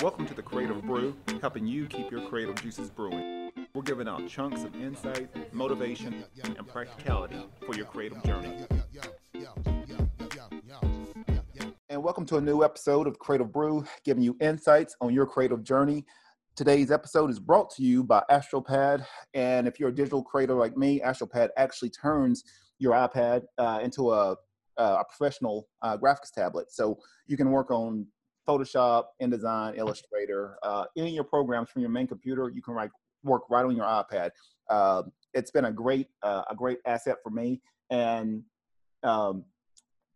Welcome to the Creative Brew, helping you keep your creative juices brewing. We're giving out chunks of insight, motivation, and practicality for your creative journey. And welcome to a new episode of Creative Brew, giving you insights on your creative journey. Today's episode is brought to you by Astropad. And if you're a digital creator like me, Astropad actually turns your iPad uh, into a, a professional uh, graphics tablet. So you can work on Photoshop, InDesign, Illustrator, uh, any of your programs from your main computer, you can write, work right on your iPad. Uh, it's been a great uh, a great asset for me, and um,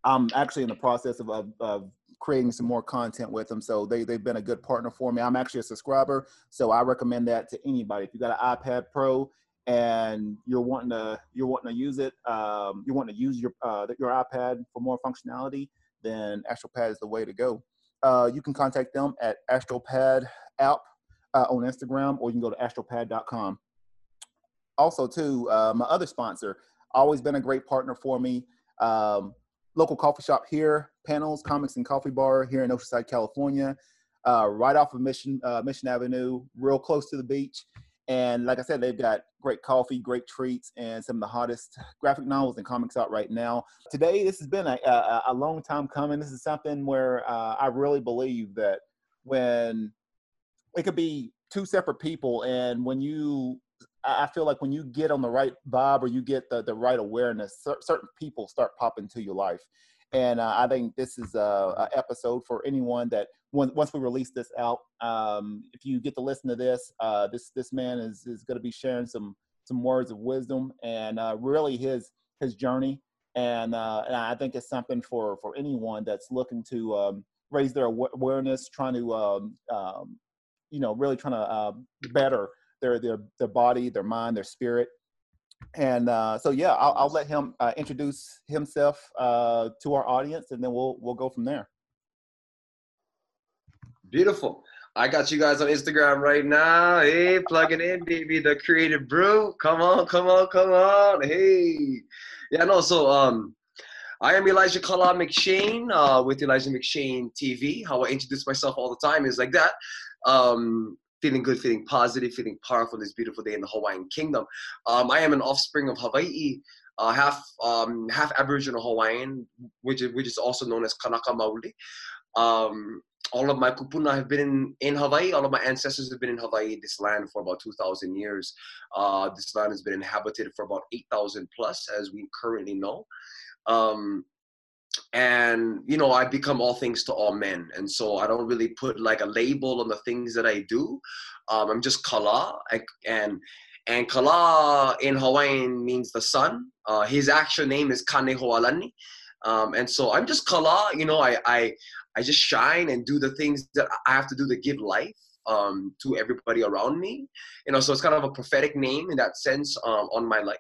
I'm actually in the process of, of, of, creating some more content with them. So they they've been a good partner for me. I'm actually a subscriber, so I recommend that to anybody. If you got an iPad Pro and you're wanting to you're wanting to use it, um, you want to use your uh, your iPad for more functionality, then Astropad is the way to go uh, you can contact them at Astropad app uh, on Instagram, or you can go to astropad.com. Also, too, uh, my other sponsor, always been a great partner for me. Um, local coffee shop here, Panels Comics and Coffee Bar here in Oceanside, California, uh, right off of Mission uh, Mission Avenue, real close to the beach. And like I said, they've got great coffee, great treats, and some of the hottest graphic novels and comics out right now. Today, this has been a, a, a long time coming. This is something where uh, I really believe that when it could be two separate people, and when you, I feel like when you get on the right vibe or you get the, the right awareness, certain people start popping to your life. And uh, I think this is a, a, episode for anyone that when, once we release this out, um, if you get to listen to this, uh, this this man is is going to be sharing some some words of wisdom and uh, really his his journey. And, uh, and I think it's something for for anyone that's looking to um, raise their awareness, trying to um, um, you know really trying to uh, better their their their body, their mind, their spirit and uh, so yeah, I'll, I'll let him uh, introduce himself uh, to our audience, and then we'll we'll go from there. Beautiful. I got you guys on Instagram right now. Hey, plugging in, baby. The Creative Brew. Come on, come on, come on. Hey. Yeah, no. So um, I am Elijah Kala McShane uh, with Elijah McShane TV. How I introduce myself all the time is like that. Um, feeling good, feeling positive, feeling powerful this beautiful day in the Hawaiian Kingdom. Um, I am an offspring of Hawaii, uh, half um, half Aboriginal Hawaiian, which is which is also known as Kanaka Maoli. Um, all of my kupuna have been in, in Hawaii. All of my ancestors have been in Hawaii, this land, for about 2,000 years. Uh, this land has been inhabited for about 8,000 plus, as we currently know. Um, and you know i become all things to all men. And so i don't really put like a label on the things that i do. Um, i'm just kala. And and kala in hawaiian means the sun. Uh, his actual name is kanehoalani. Um, and so i'm just kala. You know I, I i just shine and do the things that i have to do to give life um, to everybody around me. You know so it's kind of a prophetic name in that sense um, on my life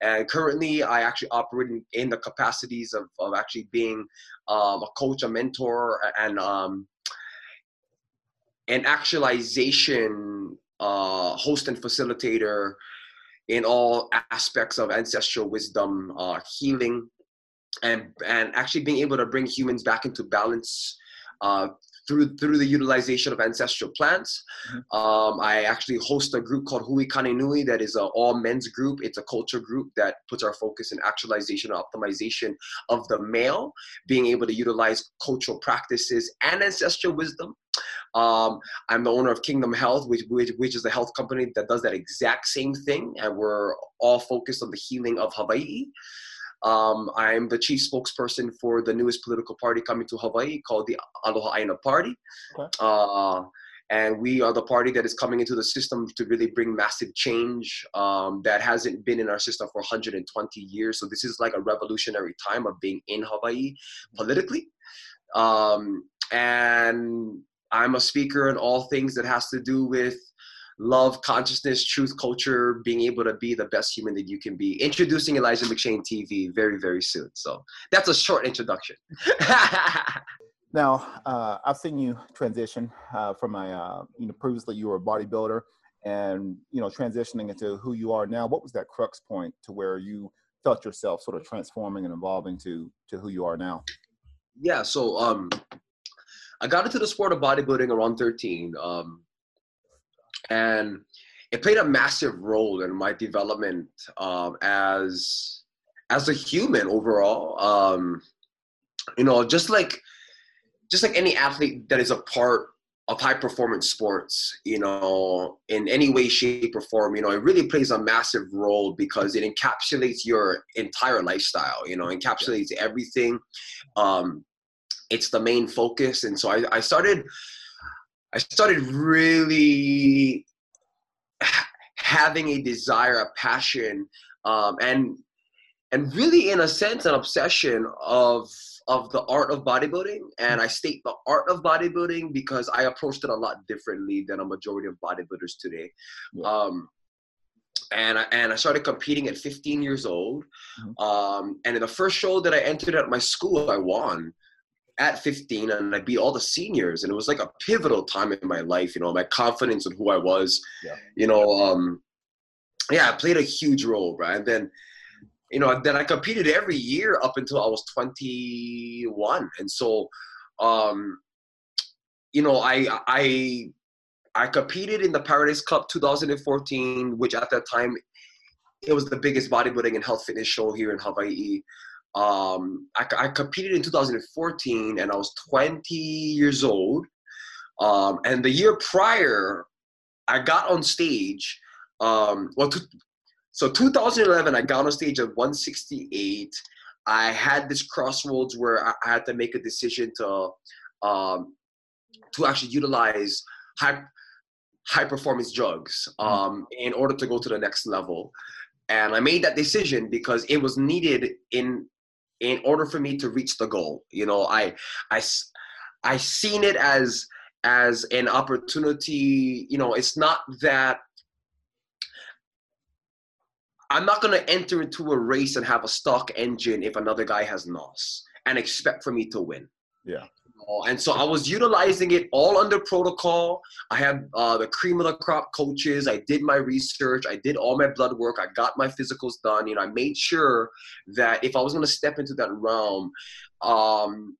and currently, I actually operate in, in the capacities of, of actually being um, a coach, a mentor, and um, an actualization uh, host and facilitator in all aspects of ancestral wisdom, uh, healing, and and actually being able to bring humans back into balance uh, through through the utilization of ancestral plants. Mm-hmm. Um, I actually host a group called Hui Kane Nui that is an all men's group. It's a culture group that puts our focus in actualization and optimization of the male, being able to utilize cultural practices and ancestral wisdom. Um, I'm the owner of Kingdom Health, which, which, which is a health company that does that exact same thing, and we're all focused on the healing of Hawaii. Um, I'm the chief spokesperson for the newest political party coming to Hawaii called the Aloha Aina Party. Okay. Uh, and we are the party that is coming into the system to really bring massive change um, that hasn't been in our system for 120 years. So this is like a revolutionary time of being in Hawaii politically. Um, and I'm a speaker on all things that has to do with love, consciousness, truth, culture, being able to be the best human that you can be. Introducing Elijah McShane TV very, very soon. So that's a short introduction. now, uh, I've seen you transition uh, from my, uh, you know, previously you were a bodybuilder and, you know, transitioning into who you are now. What was that crux point to where you felt yourself sort of transforming and evolving to, to who you are now? Yeah. So, um, I got into the sport of bodybuilding around 13. Um, and it played a massive role in my development um, as as a human overall. Um, you know, just like just like any athlete that is a part of high performance sports, you know, in any way, shape, or form, you know, it really plays a massive role because it encapsulates your entire lifestyle, you know, encapsulates everything. Um, it's the main focus. And so I, I started, I started really having a desire, a passion, um, and, and really in a sense, an obsession of of the art of bodybuilding and i state the art of bodybuilding because i approached it a lot differently than a majority of bodybuilders today yeah. um, and I, and I started competing at 15 years old mm-hmm. um, and in the first show that i entered at my school i won at 15 and i beat all the seniors and it was like a pivotal time in my life you know my confidence in who i was yeah. you know um, yeah, I played a huge role, right? And then you know, then I competed every year up until I was 21. And so, um, you know, I, I, I competed in the Paradise Cup 2014, which at that time, it was the biggest bodybuilding and health fitness show here in Hawaii. Um, I, I competed in 2014 and I was 20 years old. Um, and the year prior, I got on stage. Um, well, so 2011, I got on stage at 168. I had this crossroads where I had to make a decision to um, to actually utilize high high performance drugs mm-hmm. um, in order to go to the next level. And I made that decision because it was needed in in order for me to reach the goal. You know, I I I seen it as as an opportunity. You know, it's not that I'm not going to enter into a race and have a stock engine if another guy has NOS and expect for me to win. Yeah. And so I was utilizing it all under protocol. I had uh, the cream of the crop coaches. I did my research. I did all my blood work. I got my physicals done. You know, I made sure that if I was going to step into that realm, um,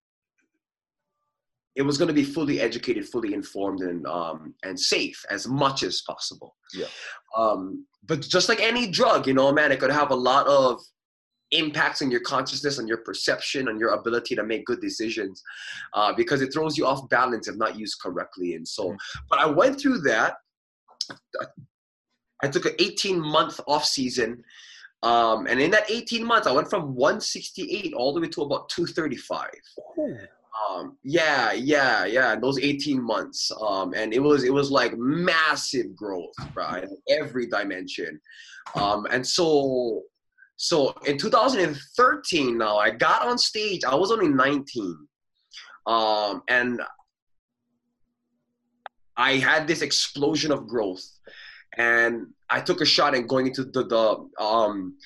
it was going to be fully educated, fully informed, and um, and safe as much as possible. Yeah. Um, but just like any drug, you know, man, it could have a lot of impacts on your consciousness, on your perception, on your ability to make good decisions, uh, because it throws you off balance if not used correctly. And so, mm-hmm. but I went through that. I took an 18 month off season. Um, and in that 18 months, I went from 168 all the way to about 235. Ooh. Um, yeah, yeah, yeah. Those 18 months. Um, and it was it was like massive growth, right? Every dimension. Um, and so so in 2013 now I got on stage. I was only 19. Um, and I had this explosion of growth. And I took a shot at going into the, the um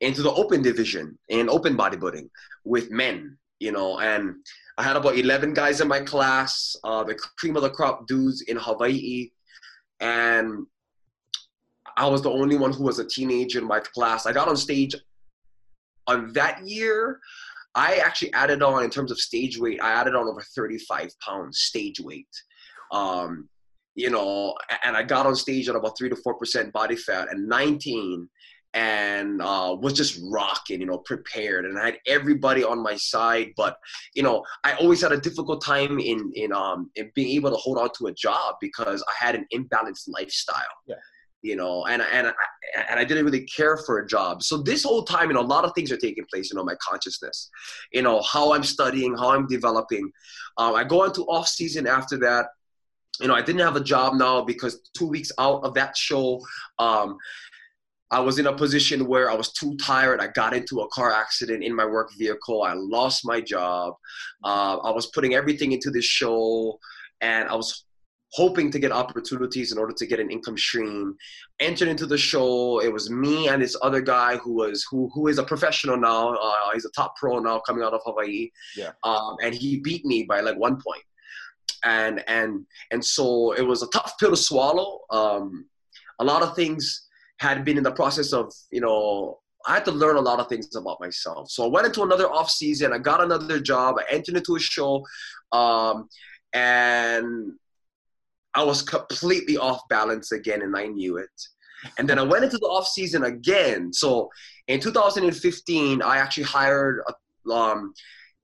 into the open division in open bodybuilding with men, you know, and I had about 11 guys in my class, uh, the cream of the crop dudes in Hawaii. And I was the only one who was a teenager in my class. I got on stage on that year. I actually added on, in terms of stage weight, I added on over 35 pounds stage weight. Um, you know, and I got on stage at about three to four percent body fat and 19, and uh, was just rocking, you know, prepared, and I had everybody on my side. But you know, I always had a difficult time in in um in being able to hold on to a job because I had an imbalanced lifestyle. Yeah. You know, and and and I didn't really care for a job. So this whole time, you know, a lot of things are taking place. You know, my consciousness, you know, how I'm studying, how I'm developing. Um, I go into off season after that you know, I didn't have a job now because two weeks out of that show, um, I was in a position where I was too tired. I got into a car accident in my work vehicle. I lost my job. Uh, I was putting everything into this show, and I was hoping to get opportunities in order to get an income stream. Entered into the show. It was me and this other guy who was who who is a professional now. Uh, he's a top pro now, coming out of Hawaii. Yeah. Um, and he beat me by like one point. And and and so it was a tough pill to swallow. Um, a lot of things had been in the process of, you know, I had to learn a lot of things about myself. So I went into another off season. I got another job. I entered into a show, um, and I was completely off balance again, and I knew it. And then I went into the off season again. So in 2015, I actually hired a, um,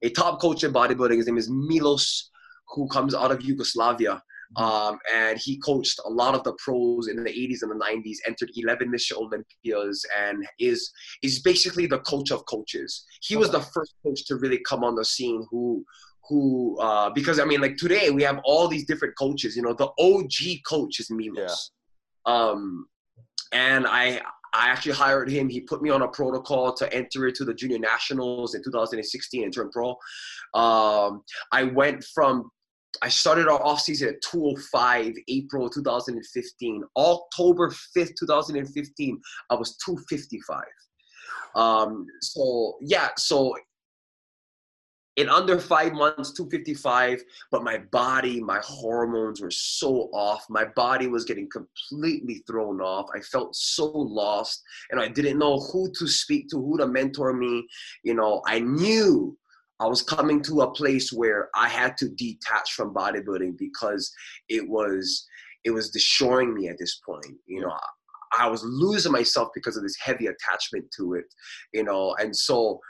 a top coach in bodybuilding. His name is Milos, who comes out of Yugoslavia. Um, and he coached a lot of the pros in the 80s and the 90s, entered 11 Mr. Olympias, and is is basically the coach of coaches. He was the first coach to really come on the scene who who uh, because I mean like today we have all these different coaches. You know, the OG coach is Milos. Yeah. Um, and I I actually hired him. He put me on a protocol to enter into the junior nationals in 2016 and turn pro. Um, I went from I started our off season at 205 April 2015. October 5th 2015, I was 255. Um, so yeah, so in under five months 255 but my body my hormones were so off. My body was getting completely thrown off. I felt so lost and i didn't know who to speak to who to mentor me. You know i knew i was coming to a place where i had to detach from bodybuilding because it was it was destroying me at this point. You know I was losing myself because of this heavy attachment to it, you know, and so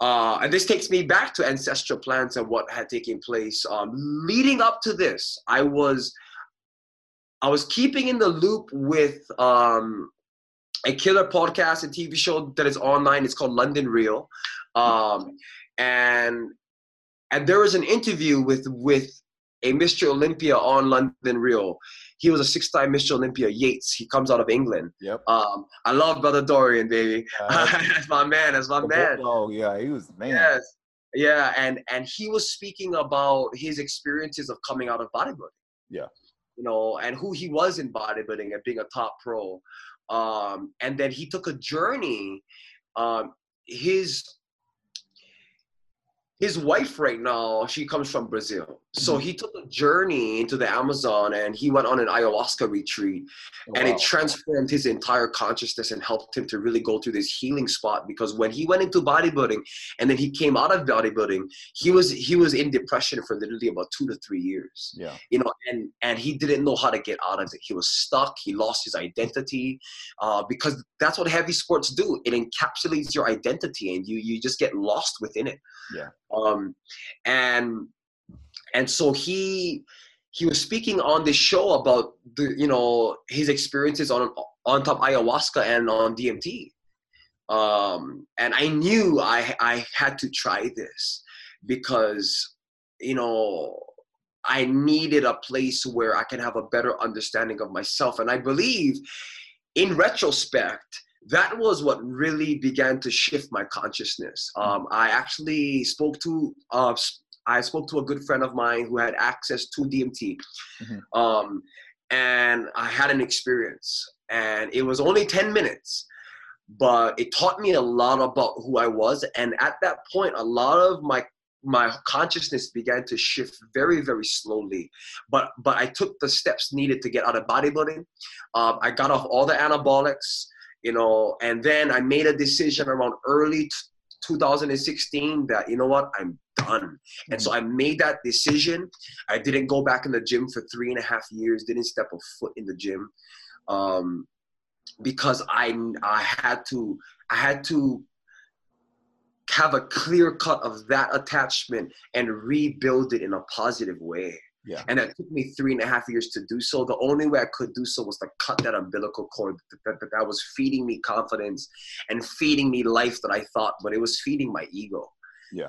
uh, and this takes me back to ancestral plants and what had taken place. Um, leading up to this, I was I was keeping in the loop with um, a killer podcast and TV show that is online. It's called London Real, um, and and there was an interview with with a Mr. Olympia on London Real, he was a six-time Mr. Olympia. Yates. He comes out of England. Yep. Um, I love Brother Dorian, baby. Uh, that's my man. That's my man. Oh yeah, he was man. Yes. Yeah, and and he was speaking about his experiences of coming out of bodybuilding. Yeah. You know, and who he was in bodybuilding and being a top pro. Um, and then he took a journey. Um, his his wife right now she comes from brazil. So mm-hmm. he took a journey into the amazon and he went on an ayahuasca retreat oh, and wow. it transformed his entire consciousness and helped him to really go through this healing spot because when he went into bodybuilding and then he came out of bodybuilding he was he was in depression for literally about two to three years. Yeah. You know and and he didn't know how to get out of it. He was stuck. He lost his identity uh, because that's what heavy sports do. It encapsulates your identity and you you just get lost within it. Yeah um, and and so he he was speaking on this show about the you know his experiences on on top ayahuasca and on DMT. Um, and I knew I I had to try this because you know I needed a place where I can have a better understanding of myself. And I believe, in retrospect, that was what really began to shift my consciousness. Um, I actually spoke to uh, I spoke to a good friend of mine who had access to DMT, mm-hmm. um, and I had an experience, and it was only ten minutes, but it taught me a lot about who I was, and at that point, a lot of my my consciousness began to shift very very slowly but but i took the steps needed to get out of bodybuilding um, i got off all the anabolics you know, and then I made a decision around early t- 2016 that you know what I'm done, and so. I made that decision. I didn't go back in the gym for three and a half years. Didn't step a foot in the gym, um, because I I had to I had to have a clear cut of that attachment and rebuild it in a positive way. Yeah. And it took me three and a half years to do so. The only way I could do so was to cut that umbilical cord that, that, that was feeding me confidence and feeding me life that I thought, but it was feeding my ego. Yeah.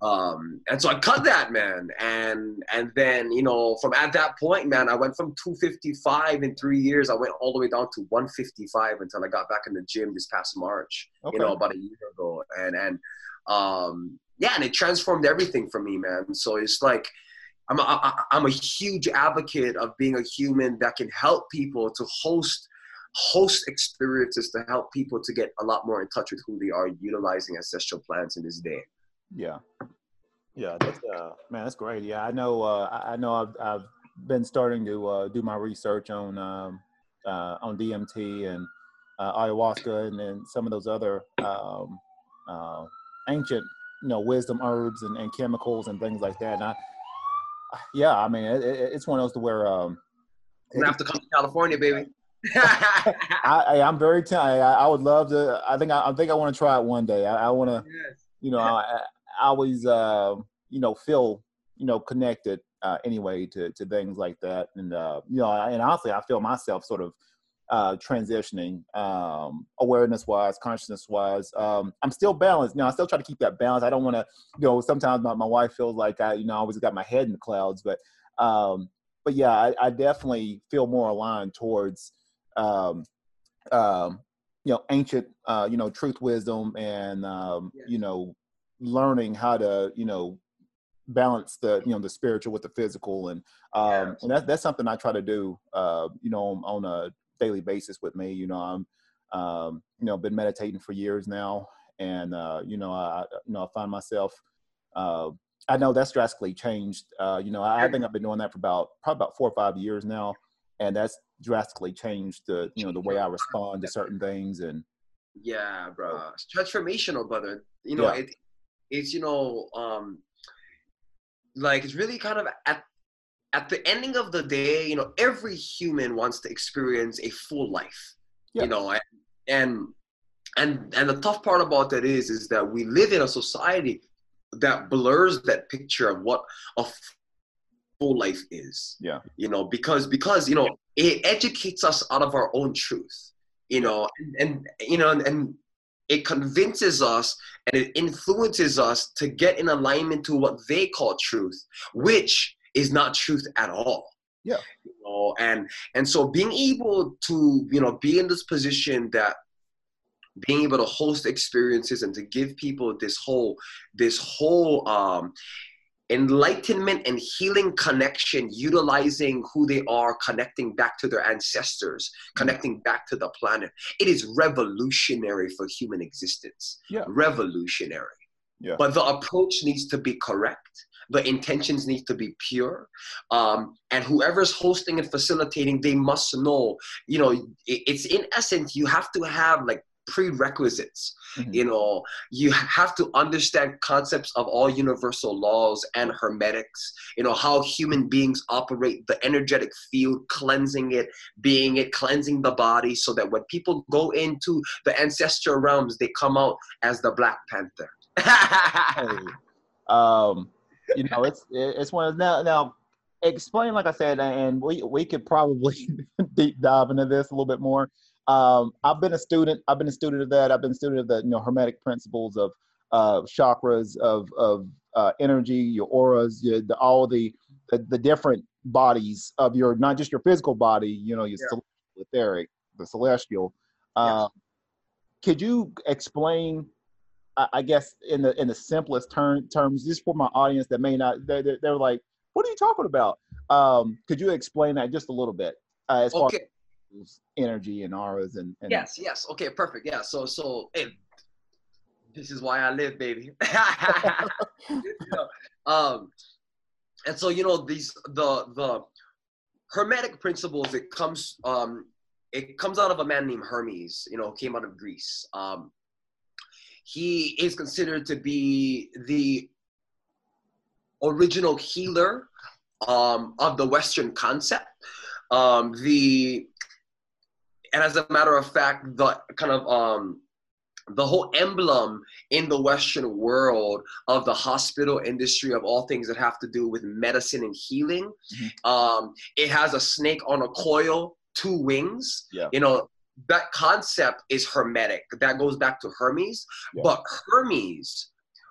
Um, and so I cut that, man. And and then, you know, from at that point, man, I went from 255 in three years, I went all the way down to 155 until I got back in the gym this past March, okay. you know, about a year ago. And and um yeah, and it transformed everything for me, man. So it's like I'm a, I'm a huge advocate of being a human that can help people to host host experiences to help people to get a lot more in touch with who they are utilizing ancestral plants in this day. Yeah, yeah, that's uh, man, that's great. Yeah, I know. Uh, I know. I've, I've been starting to uh, do my research on um, uh, on DMT and uh, ayahuasca and then some of those other um, uh, ancient, you know, wisdom herbs and, and chemicals and things like that. And I yeah, I mean, it, it, it's one of those to where um, you have to come to California, baby. I, I am very t- I, I would love to. I think I, I think I want to try it one day. I, I want to, yes. you know, I, I always uh, you know feel you know connected uh, anyway to to things like that, and uh, you know, and honestly, I feel myself sort of uh, transitioning um, awareness wise, consciousness wise. Um, I'm still balanced. You know, I still try to keep that balance. I don't want to, you know, sometimes my, my wife feels like I, you know, I always got my head in the clouds, but, um, but yeah, I, I definitely feel more aligned towards, um, um, you know, ancient, uh, you know, truth, wisdom, and um, yeah. you know, learning how to, you know, balance the you know the spiritual with the physical and um yeah. and that's that's something i try to do uh you know on, on a daily basis with me. You know, I'm, um, you know, been meditating for years now, and uh, you know, I, you know, I find myself. Uh, I know that's drastically changed. Uh, you know, I, I, think I've been doing that for about probably about four or five years now, and that's drastically changed the you know the way I respond to certain things. And yeah, bro, it's transformational, brother. You know, yeah. it, it's you know, um, like it's really kind of at at the ending of the day, you know, every human wants to experience a full life. Yeah. You know, and and and the tough part about that is is that we live in a society that blurs that picture of what a full life is. Yeah. You know, because because you know, it educates us out of our own truth. You know, and, and you know, and, and it convinces us and it influences us to get in alignment to what they call truth, which is not truth at all. Yeah. You know, and and so being able to, you know, be in this position that being able to host experiences and to give people this whole this whole um enlightenment and healing connection utilizing who they are connecting back to their ancestors connecting back to the planet it is revolutionary for human existence. Yeah. Revolutionary. Yeah. But the approach needs to be correct the intentions need to be pure. Um, and whoever's hosting and facilitating they must know you know it's in essence you have to have like prerequisites. Mm-hmm. you know you have to understand concepts of all universal laws and hermetics. You know how human beings operate the energetic field cleansing it being it cleansing the body so that when people go into the ancestral realms they come out as the black panther. Hey, um you know, it's it's one of now now explain like I said, and we we could probably deep dive into this a little bit more. Um, I've been a student. I've been a student of that. I've been a student of the you know hermetic principles of uh, chakras, of of uh, energy, your auras, your, the, all the, the, the different bodies of your not just your physical body. You know, your yeah. etheric, the celestial. Uh, yes. Could you explain I guess in the in the simplest term, terms, just for my audience that may not, they're, they're, they're like, what are you talking about? Um, could you explain that just a little bit uh, as okay. far as energy and auras and, and, yes, yes, okay, perfect, yeah. So so hey, this is why I live, baby. you know, um, and so you know these the the hermetic principles. It comes um, it comes out of a man named Hermes. You know, came out of Greece. Um, he is considered to be the original healer um, of the Western concept. Um, the and as a matter of fact, the kind of um, the whole emblem in the Western world of the hospital industry of all things that have to do with medicine and healing. Mm-hmm. Um, it has a snake on a coil, two wings. Yeah. You know, that concept is hermetic. That goes back to Hermes. Yeah. But Hermes,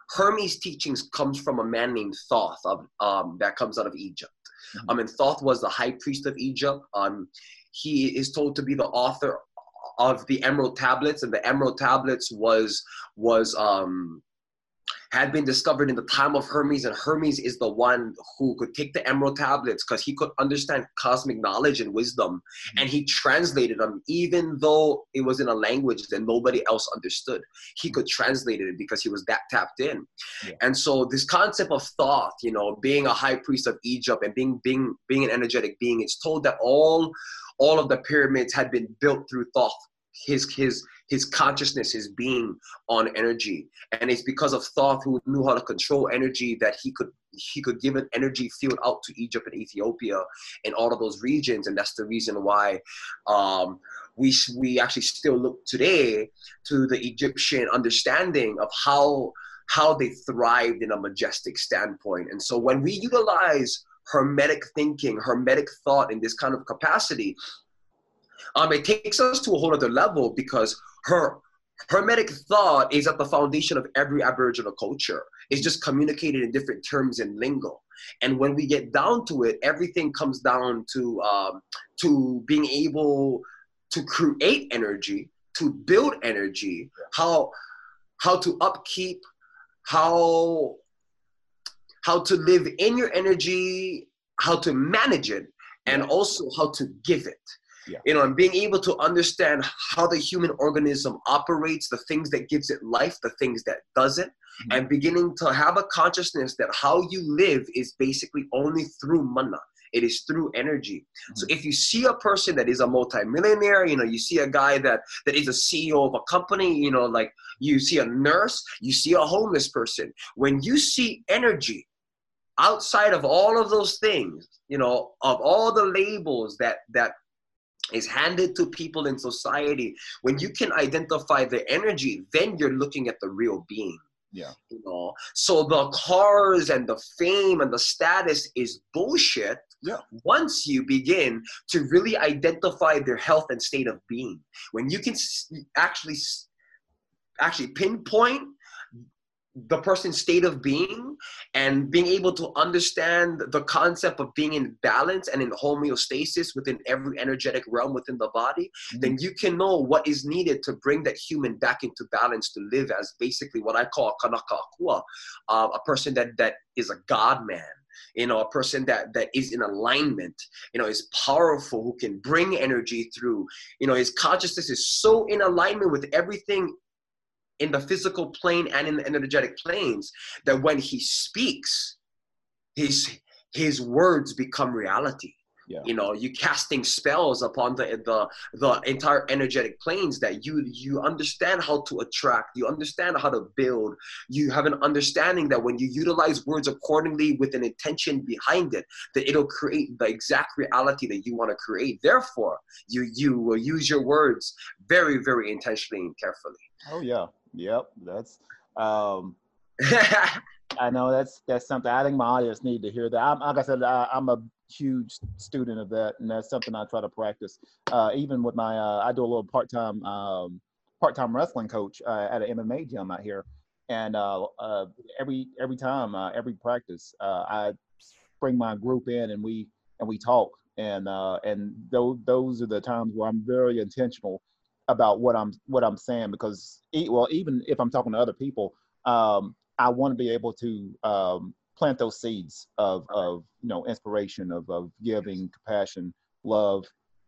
Hermes' teachings comes from a man named Thoth of, um, that comes out of Egypt. Mm-hmm. Um, and Thoth was the high priest of Egypt. Um, he is told to be the author of the Emerald Tablets, and the Emerald Tablets was was um, had been discovered in the time of Hermes, and Hermes is the one who could take the emerald tablets because he could understand cosmic knowledge and wisdom, mm-hmm. and he translated them even though it was in a language that nobody else understood. He could translate it because he was that tapped in. Yeah. And so this concept of Thoth, you know, being a high priest of Egypt and being being being an energetic being, it's told that all all of the pyramids had been built through Thoth his his his consciousness, his being on energy. And it's because of Thoth who knew how to control energy that he could he could give an energy field out to Egypt and Ethiopia and all of those regions. And that's the reason why um, we we actually still look today to the Egyptian understanding of how how they thrived in a majestic standpoint. And so when we utilize hermetic thinking, hermetic thought in this kind of capacity, um, it takes us to a whole other level because her hermetic thought is at the foundation of every aboriginal culture. It's just communicated in different terms and lingo. And when we get down to it everything comes down to um, to being able to create energy to build energy how how to upkeep how how to live in your energy how to manage it and also how to give it yeah. you know and being able to understand how the human organism operates the things that gives it life the things that doesn't mm-hmm. and beginning to have a consciousness that how you live is basically only through mana it is through energy mm-hmm. so if you see a person that is a multimillionaire you know you see a guy that that is a ceo of a company you know like you see a nurse you see a homeless person when you see energy outside of all of those things you know of all the labels that that is handed to people in society. When you can identify the energy then you're looking at the real being. Yeah. You know? So the cars and the fame and the status is bullshit yeah. once you begin to really identify their health and state of being. When you can actually actually pinpoint the person's state of being and being able to understand the concept of being in balance and in homeostasis within every energetic realm within the body, mm-hmm. then you can know what is needed to bring that human back into balance to live as basically what I call a kanaka akua, uh, a person that, that is a God man you know a person that that is in alignment you know is powerful who can bring energy through you know his consciousness is so in alignment with everything in the physical plane and in the energetic planes that when he speaks his his words become reality. Yeah. you know you casting spells upon the the the entire energetic planes that you you understand how to attract you understand how to build. You have an understanding that when you utilize words accordingly with an intention behind it that it'll create the exact reality that you want to create. Therefore you you will use your words very very intentionally and carefully. Oh yeah Yep, that's. Um, I know that's that's something I think my audience need to hear that. I'm, like I said, I, am a huge student of that, and that's something I try to practice. Uh, even with my, uh, I do a little part time um, part time wrestling coach uh, at an MMA gym out here, and uh, uh, every every time, uh, every practice, I bring my group in and we and we talk, and and those those are the times where I'm very intentional about what I'm what I'm saying because well even if I'm talking to other people, um, I want to be able to um, plant those seeds of of you know inspiration of of giving, compassion, love,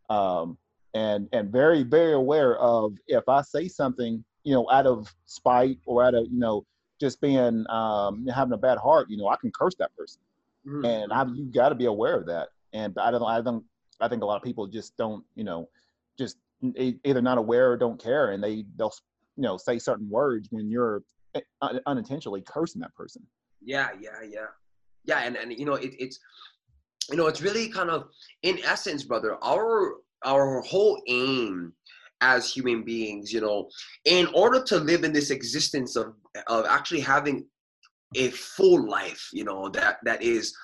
um, and and very very aware of if I say something you know out of spite or out of you know just being um, having a bad heart, you know I can curse that person, mm-hmm. and I you got to be aware of that. And I don't I don't I think a lot of people just don't you know just either not aware or don't care, and they they'll you know say certain words when you're eh, unintentionally cursing that person. Yeah, yeah, yeah, yeah, and and you know it, it's you know it's really kind of in essence, brother. Our our whole aim as human beings, you know, in order to live in this existence of of actually having a full life, you know, that that is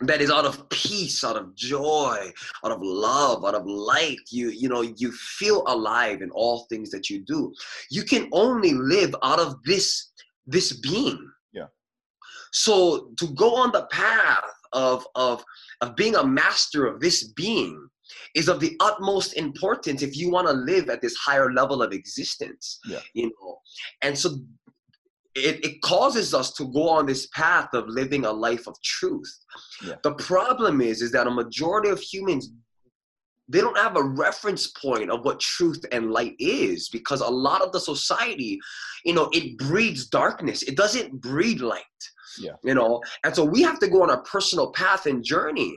that is out of peace out of joy out of love out of light. You you know you feel alive in all things that you do. You can only live out of this this being. Yeah. So to go on the path of of of being a master of this being is of the utmost importance if you want to live at this higher level of existence yeah. you know? And so it, it causes us to go on this path of living a life of truth. Yeah. The problem is, is that a majority of humans they don't have a reference point of what truth and light is because a lot of the society, you know, it breeds darkness. It doesn't breed light. Yeah. You know, and so we have to go on a personal path and journey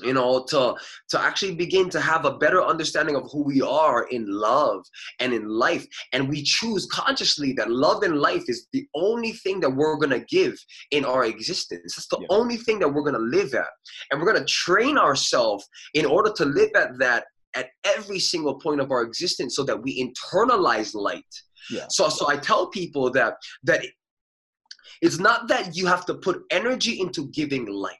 you know to to actually begin to have a better understanding of who we are in love and in life and we choose consciously that love and life is the only thing that we're going to give in our existence it's the yeah. only thing that we're going to live at and we're going to train ourselves in order to live at that at every single point of our existence so that we internalize light yeah. so so i tell people that that it's not that you have to put energy into giving light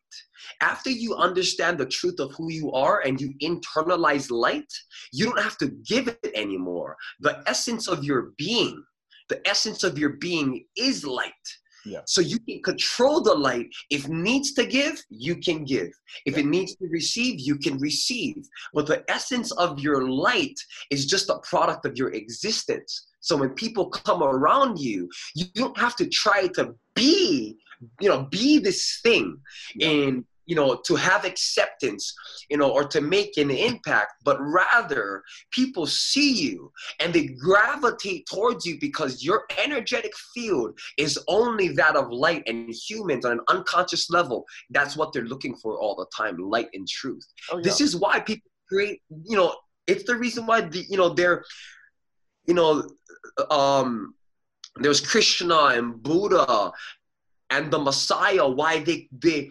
after you understand the truth of who you are and you internalize light, you don't have to give it anymore. The essence of your being, the essence of your being is light. Yeah. So you can control the light. If needs to give, you can give. If it needs to receive, you can receive. But the essence of your light is just a product of your existence. So when people come around you, you don't have to try to be, you know, be this thing yeah. and you know to have acceptance you know or to make an impact but rather people see you and they gravitate towards you because your energetic field is only that of light and humans on an unconscious level that's what they're looking for all the time light and truth oh, yeah. this is why people create you know it's the reason why the, you know they're you know um there's krishna and buddha and the messiah why they they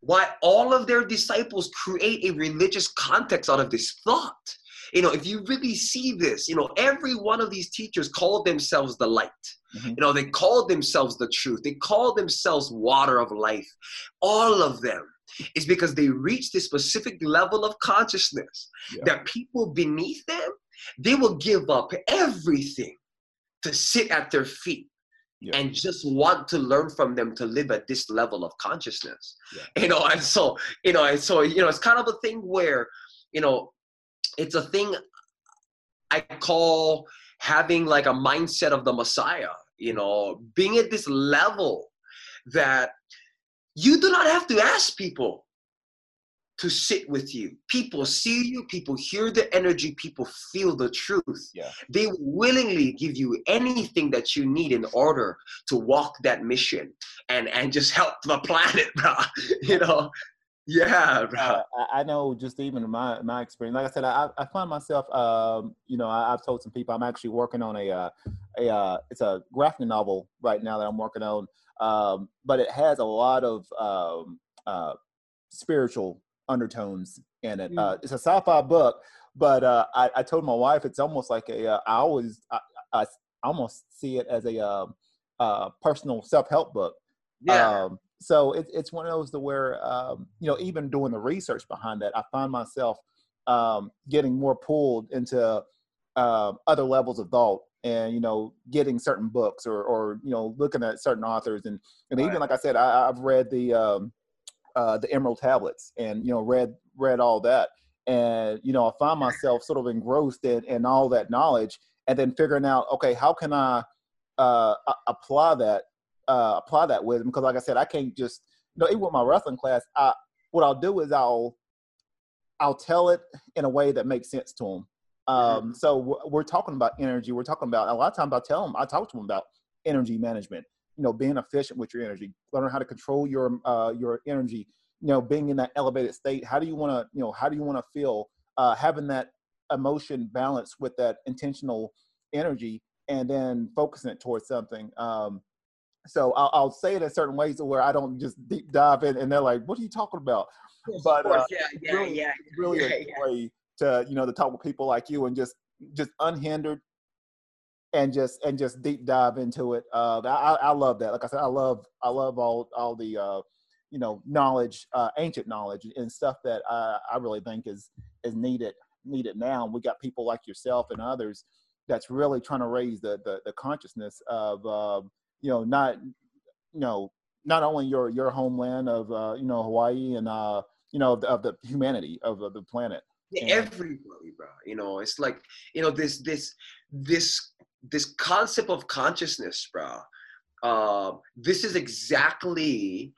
why all of their disciples create a religious context out of this thought. You know, if you really see this, you know, every one of these teachers called themselves the light. Mm-hmm. You know, they called themselves the truth. They called themselves water of life. All of them is because they reached this specific level of consciousness yeah. that people beneath them, they will give up everything to sit at their feet yeah. and just want to learn from them to live at this level of consciousness yeah. you know and so you know and so you know it's kind of a thing where you know it's a thing i call having like a mindset of the messiah you know being at this level that you do not have to ask people to sit with you. People see you, people hear the energy, people feel the truth. Yeah. They willingly give you anything that you need in order to walk that mission and and just help the planet, bro. you know. Yeah, bro. Uh, I know just even my my experience. Like I said, I, I find myself, um, you know, I, have told some people I'm actually working on a uh, a uh, it's a graphic novel right now that I'm working on, um, but it has a lot of um, uh, spiritual undertones in it. Mm. Uh, it's a sci-fi book, but uh, I, I, told my wife it's almost like a. Uh, I always I, I, almost see it as a um, uh, personal self-help book. Yeah. Um, so it, it's one of those to where um, you know even doing the research behind that, I find myself um, getting more pulled into uh, other levels of thought and you know getting certain books or or you know looking at certain authors and and even like I said I, have read the um, uh, the Emerald tablets and you know read read all that and you know I find myself sort of engrossed in, in all that knowledge and then figuring out okay how can I uh, apply that uh, apply that wisdom because like I said I can't just you know even with my wrestling class I what I'll do is I'll I'll tell it in a way that makes sense to them. Mm-hmm. Um. So we're talking about energy. We're talking about a lot of times I tell them I talk to them about energy management you know being efficient with your energy learning how to control your uh, your energy you know being in that elevated state. How do you want to you know how do you want to feel uh, having that emotion balance with that intentional energy and then focusing it towards something? Um, so I'll, I'll, say it in certain ways where I don't just deep dive in, and they're like, "What are you talking about?" But uh, yeah, yeah, really, yeah, really yeah, a way to you know to talk with people like you and just just unhindered, and just and just deep dive into it. Uh, I, I love that. Like I said, I love I love all all the uh, you know knowledge, uh, ancient knowledge, and stuff that I, I really think is is needed needed now. we got people like yourself and others that's really trying to raise the the, the consciousness of uh, you know not you know not only your your homeland of uh, you know Hawaii and uh, you know of the, of the humanity of, of the planet. Yeah, everybody, bro. You know, it's like you know this this this this concept of consciousness, bro. Uh, this is exactly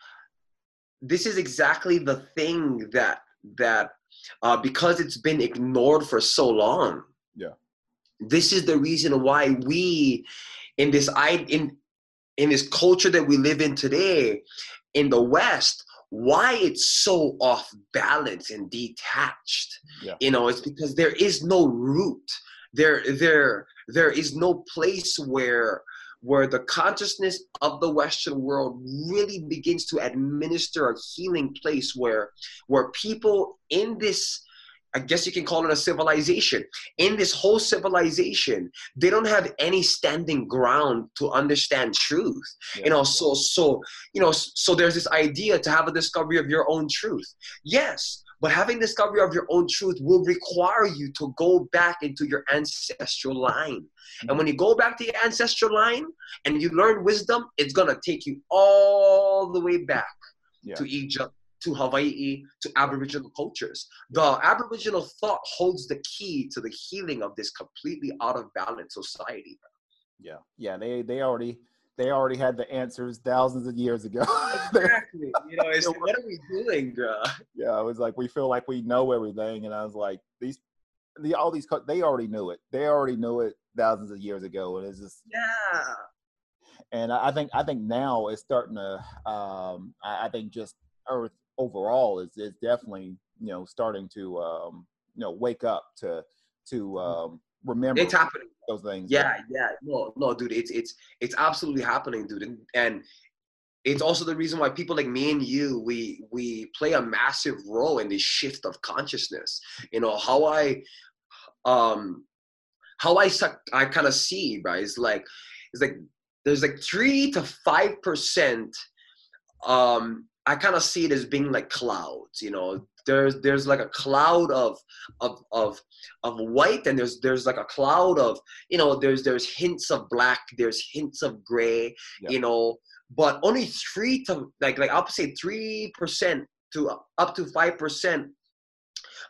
this is exactly the thing that that uh, because it's been ignored for so long. Yeah. This is the reason why we in this I in in this culture that we live in today in the West why it's so off balance and detached Yeah. you know it's because there is no root there there there is no place where where the consciousness of the western world really begins to administer a healing place where where people in this I guess you can call it a civilization. In this whole civilization, they don't have any standing ground to understand truth. Yeah. You know, so so you know, so there's this idea to have a discovery of your own truth. Yes, but having discovery of your own truth will require you to go back into your ancestral line. And when you go back to your ancestral line and you learn wisdom, it's gonna take you all the way back Yeah. to Egypt, to Hawaii, to Aboriginal cultures. The Aboriginal thought holds the key to the healing of this completely out of balance society. Yeah, yeah, they they already they already had the answers thousands of years ago. Exactly. You know, it's what are we doing, bro? yeah, it was like we feel like we know everything, and I was like, these, the all these, they already knew it. They already knew it thousands of years ago, and it's just, Yeah. and I I think I think now it's starting to, um, I, I think just Earth overall is is definitely you know starting to um, you know wake up to to um, remember It's happening. those things. Yeah, yeah. No, no, dude, it's it's it's absolutely happening, dude. And, and it's also the reason why people like me and you we we play a massive role in this shift of consciousness. You know, how I um how I suck I kind of see, right? It's like it's like there's like three to five percent um I kind of see it as being like clouds, you know. There's there's like a cloud of of of of white and there's there's like a cloud of you know there's there's hints of black there's hints of gray Yeah. you know but only three to like like i'll say three percent to up to five percent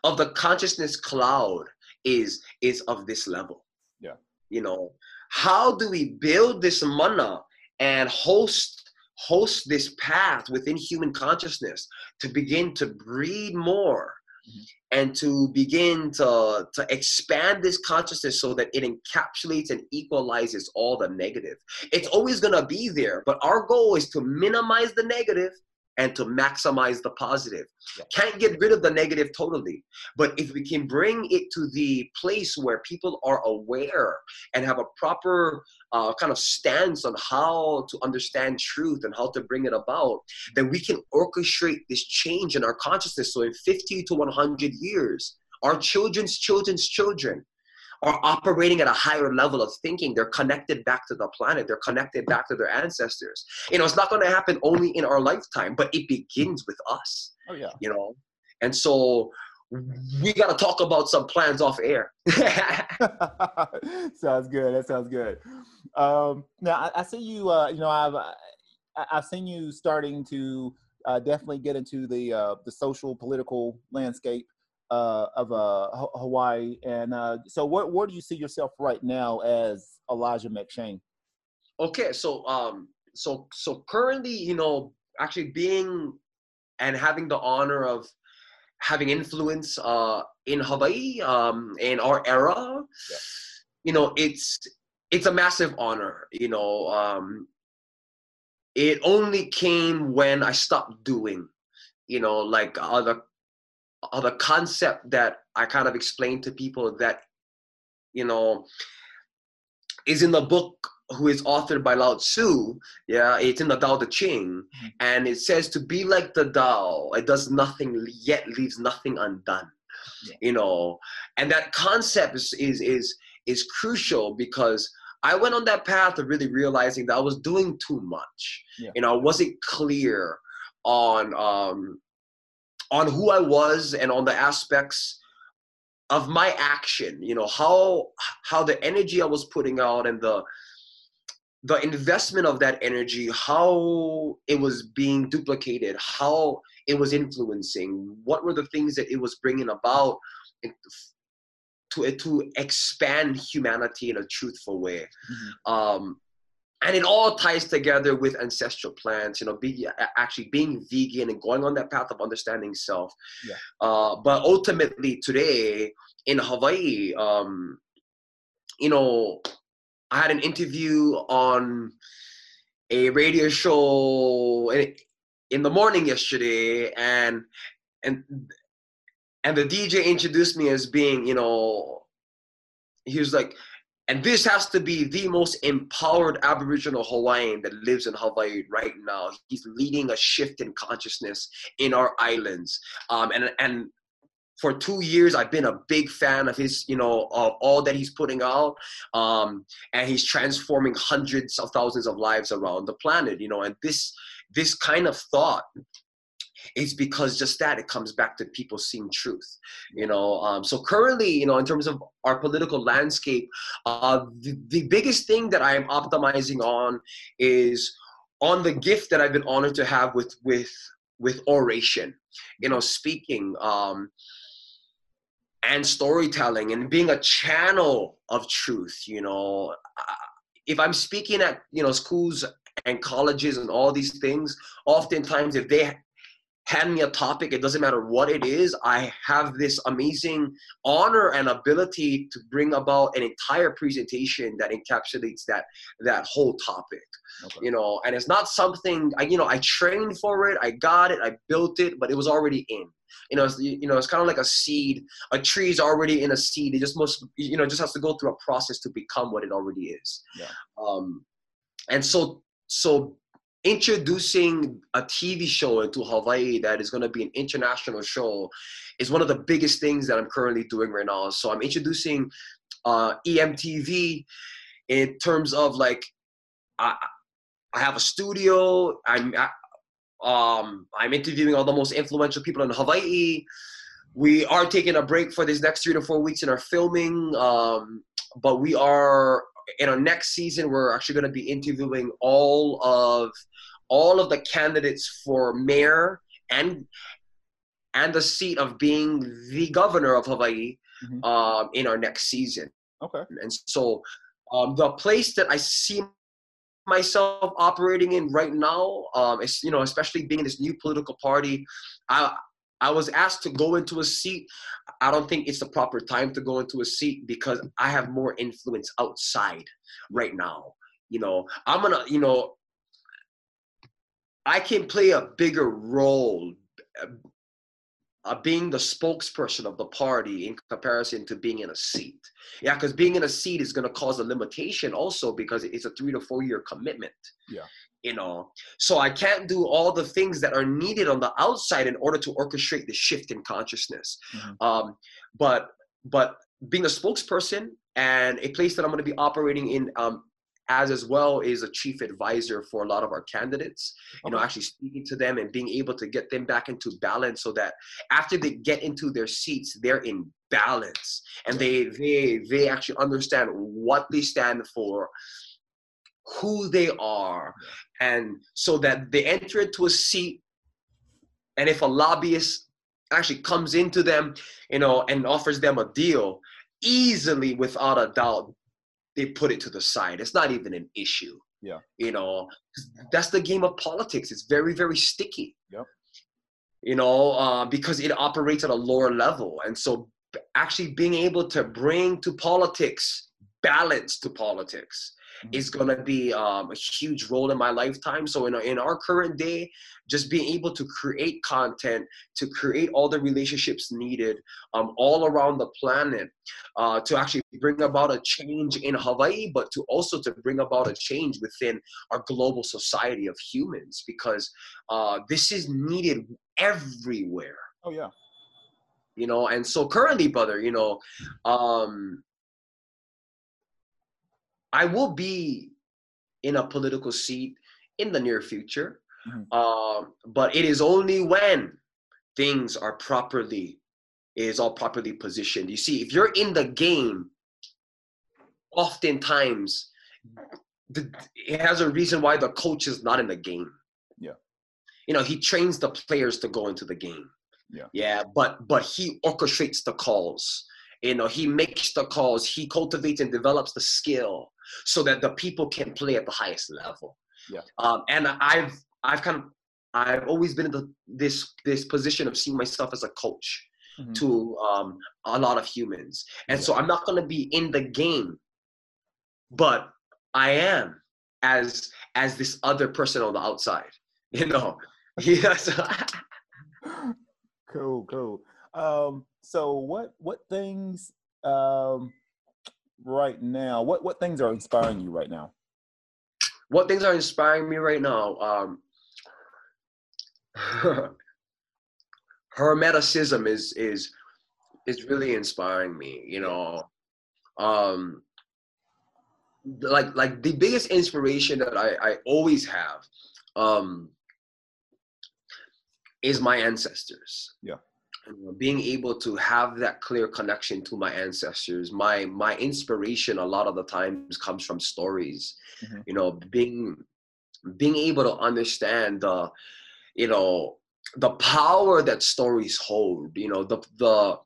of the consciousness cloud is is of this level Yeah. you know how do we build this mana and host host this path within human consciousness to begin to breed more Mhm. and to begin to to expand this consciousness so that it encapsulates and equalizes all the negative it's always going to be there but our goal is to minimize the negative and to maximize the positive can't get rid of the negative totally but if we can bring it to the place where people are aware and have a proper uh, kind of stance on how to understand truth and how to bring it about, then we can orchestrate this change in our consciousness. So in 50 to 100 years, our children's children's children are operating at a higher level of thinking. They're connected back to the planet. They're connected back to their ancestors. You know, it's not going to happen only in our lifetime, but it begins with us. Oh yeah. You know, and so we got to talk about some plans off air. sounds good. That sounds good. Um, now I, I see you. Uh, you know, I've I, I've seen you starting to uh, definitely get into the uh, the social political landscape uh, of uh, Hawaii. And uh, so, where where do you see yourself right now as Elijah McShane? okay so um so so currently you know actually being and having the honor of having influence uh in hawaii um in our era Yeah. you know it's it's a massive honor you know um it only came when i stopped doing you know like other other concept that i kind of explained to people that you know is in the book who is authored by Lao Tzu. Yeah, it's in the Tao Te Ching, Mhm. and it says to be like the Tao. It does nothing yet leaves nothing undone. Yeah. You know, and that concept is is is is crucial because I went on that path of really realizing that I was doing too much. Yeah. You know, I wasn't clear on um on who I was and on the aspects of my action you know how how the energy i was putting out and the the investment of that energy how it was being duplicated how it was influencing what were the things that it was bringing about to to expand humanity in a truthful way Mhm. um and it all ties together with ancestral plants you know be actually being vegan and going on that path of understanding self Yeah. uh but ultimately today in hawaii um you know i had an interview on a radio show in the morning yesterday, and and and the DJ introduced me as being, you know, he was like, and this has to be the most empowered Aboriginal Hawaiian that lives in Hawaii right now. He's leading a shift in consciousness in our islands. Um, and and for two years i've been a big fan of his you know of all that he's putting out um, and he's transforming hundreds of thousands of lives around the planet you know and this this kind of thought is because just that it comes back to people seeing truth you know um, so currently you know in terms of our political landscape uh, the, the biggest thing that i am optimizing on is on the gift that i've been honored to have with with with oration you know speaking um, and storytelling and being a channel of truth you know. If i'm speaking at you know schools and colleges and all these things oftentimes if they hand me a topic it doesn't matter what it is i have this amazing honor and ability to bring about an entire presentation that encapsulates that that whole topic okay. you know and it's not something i you know i trained for it i got it i built it but it was already in you know, it's, you know, it's kind of like a seed. A tree is already in a seed. It just must, you know, just has to go through a process to become what it already is. Yeah. Um, and so, so introducing a TV show into Hawaii that is going to be an international show is one of the biggest things that I'm currently doing right now. So I'm introducing uh, EMTV in terms of like I, I have a studio. I'm um, I'm interviewing all the most influential people in Hawaii. We are taking a break for this next three to four weeks in our filming, um, but we are in our next season. We're actually going to be interviewing all of all of the candidates for mayor and and the seat of being the governor of Hawaii mm-hmm. um, in our next season. Okay. And so um, the place that I see myself operating in right now, um, it's, you know, especially being in this new political party, I I was asked to go into a seat. I don't think it's the proper time to go into a seat because I have more influence outside right now. You know, I'm gonna, you know, I can play a bigger role uh, being the spokesperson of the party in comparison to being in a seat. Yeah, because being in a seat is to cause a limitation also because it's a three to four year commitment. Yeah. You know, so I can't do all the things that are needed on the outside in order to orchestrate the shift in consciousness. Mm-hmm. Um, but but being a spokesperson and a place that I'm going to be operating in um, as as well is a chief advisor for a lot of our candidates you know actually speaking to them and being able to get them back into balance so that after they get into their seats they're in balance and they they they actually understand what they stand for who they are and so that they enter into a seat and if a lobbyist actually comes into them you know and offers them a deal easily without a doubt they put it to the side. It's not even an issue. Yeah. You know, that's the game of politics. It's very, very sticky. Yep. You know, uh, because it operates at a lower level. And so actually being able to bring to politics balance to politics. Is going to be um, a huge role in my lifetime. So in, in our current day, just being able to create content, to create all the relationships needed um, all around the planet uh, to actually bring about a change in Hawaii, but to also to bring about a change within our global society of humans because uh, this is needed everywhere. Oh yeah. You know, and so currently, brother, you know, um, I will be in a political seat in the near future. Mm-hmm. Uh, but it is only when things are properly is all properly positioned. You see, if you're in the game, oftentimes the, it has a reason why the coach is not in the game. Yeah. You know, he trains the players to go into the game. Yeah. Yeah, but but he orchestrates the calls. You know, he makes the calls, he cultivates and develops the skill so that the people can play at the highest level. Yeah. Um, and I've I've kind of I've always been in the, this this position of seeing myself as a coach mm-hmm. to um, a lot of humans, and yeah. so I'm not going to be in the game, but I am as as this other person on the outside, you know. yes. cool, cool. Um, so what what things um right now? What what things are inspiring you right now? What things are inspiring me right now? Um, hermeticism is is is really inspiring me. You know, um, like like the biggest inspiration that I I always have um, is my ancestors. Yeah. Being able to have that clear connection to my ancestors, my my inspiration a lot of the times comes from stories. Mhm. You know, being being able to understand the, you know, the power that stories hold. You know, the the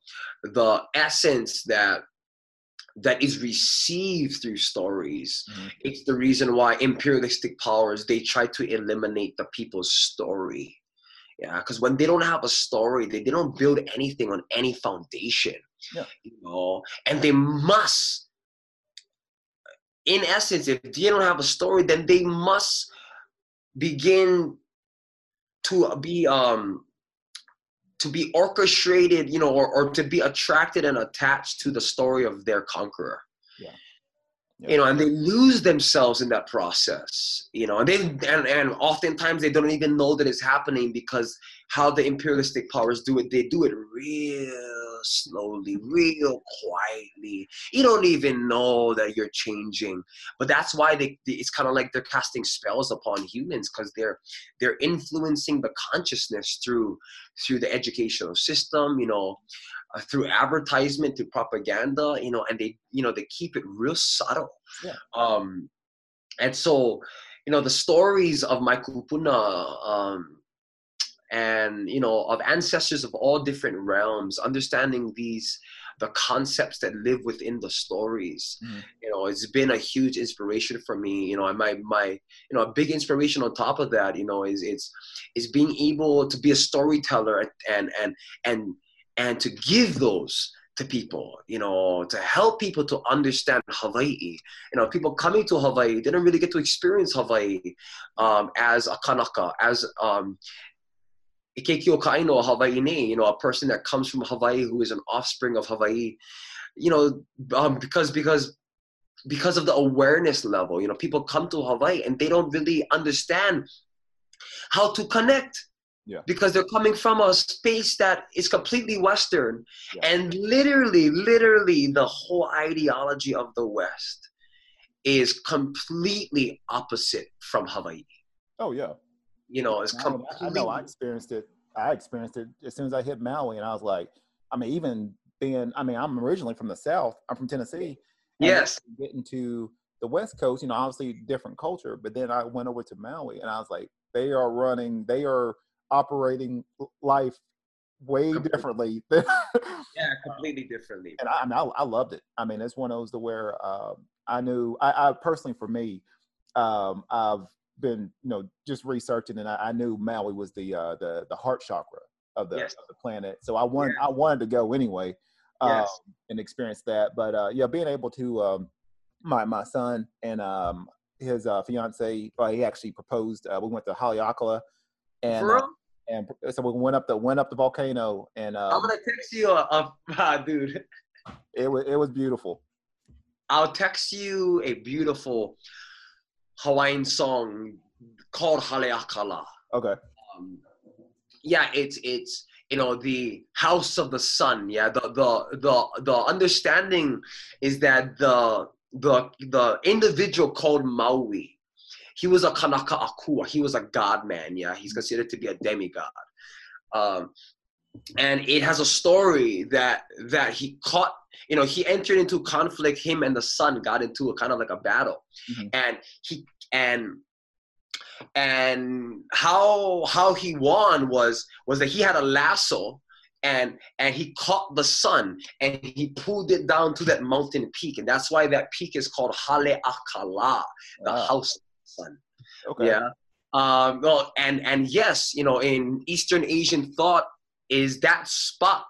the essence that that is received through stories Mhm. it's the reason why imperialistic powers they try to eliminate the people's story yeah because when they don't have a story they, they don't build anything on any foundation Yeah. you know and they must in essence if they don't have a story then they must begin to be um to be orchestrated you know or, or to be attracted and attached to the story of their conqueror. You know and they lose themselves in that process you know and they and, and oftentimes they don't even know that it's happening because how the imperialistic powers do it they do it real slowly real quietly. You don't even know that you're changing but that's why they, they- it's kind of like they're casting spells upon humans because they're they're influencing the consciousness through through the educational system you know through advertisement through propaganda you know and they you know they keep it real subtle Yeah. um and so you know the stories of my kupuna um and you know of ancestors of all different realms understanding these the concepts that live within the stories Mhm. you know it's been a huge inspiration for me you know and my my you know a big inspiration on top of that you know is it's is being able to be a storyteller and and and and to give those to people you know to help people to understand hawaii you know people coming to hawaii they don't really get to experience hawaii um, as a kanaka as um Ikekio Kaino Hawaii, you know, a person that comes from Hawaii who is an offspring of Hawaii, you know, um, because because because of the awareness level, you know, people come to Hawaii and they don't really understand how to connect. Yeah. Because they're coming from a space that is completely Western. Yeah. And literally, literally, the whole ideology of the West is completely opposite from Hawaii. Oh yeah. You know, it's I, mean, I- completely. I know I experienced it. I experienced it as soon as I hit Maui, and I was like, I mean, even being, I mean, I'm originally from the South. I'm from Tennessee. Yes. Getting to the West Coast, you know, obviously different culture, but then I went over to Maui, and I was like, they are running, they are operating life way Completely. differently. Yeah, completely differently. and I, I mean, I, I loved it. I mean, it's one of those to where um, I knew. I, I personally, for me, um, I've been, you know, just researching, and I, I knew Maui was the uh, the the heart chakra of the Yes. of the planet. So I wanted I wanted to go anyway, um, Yes. and experience that. But uh, yeah, being able to um, my my son and um, his uh, fiance, uh, he actually proposed. Uh, we went to Haleakala, and uh? And so we went up the went up the volcano, and I'm um, gonna text you a, a ah, dude. it was it was beautiful. I'll text you a beautiful Hawaiian song called Haleakala. Okay. Um, yeah, it's it's you know the house of the sun. Yeah, the the the the understanding is that the the the individual called Maui, he was a Kanaka Akua. He was a god man. Yeah, he's considered to be a demigod. Um, and it has a story that that he caught you know he entered into conflict him and the sun got into a kind of like a battle Mhm. and he and and how how he won was was that he had a lasso and and he caught the sun and he pulled it down to that mountain peak and that's why that peak is called Haleakala the Wow. house the sun Okay. yeah. Um, well, and and yes, you know, in Eastern Asian thought, is that spot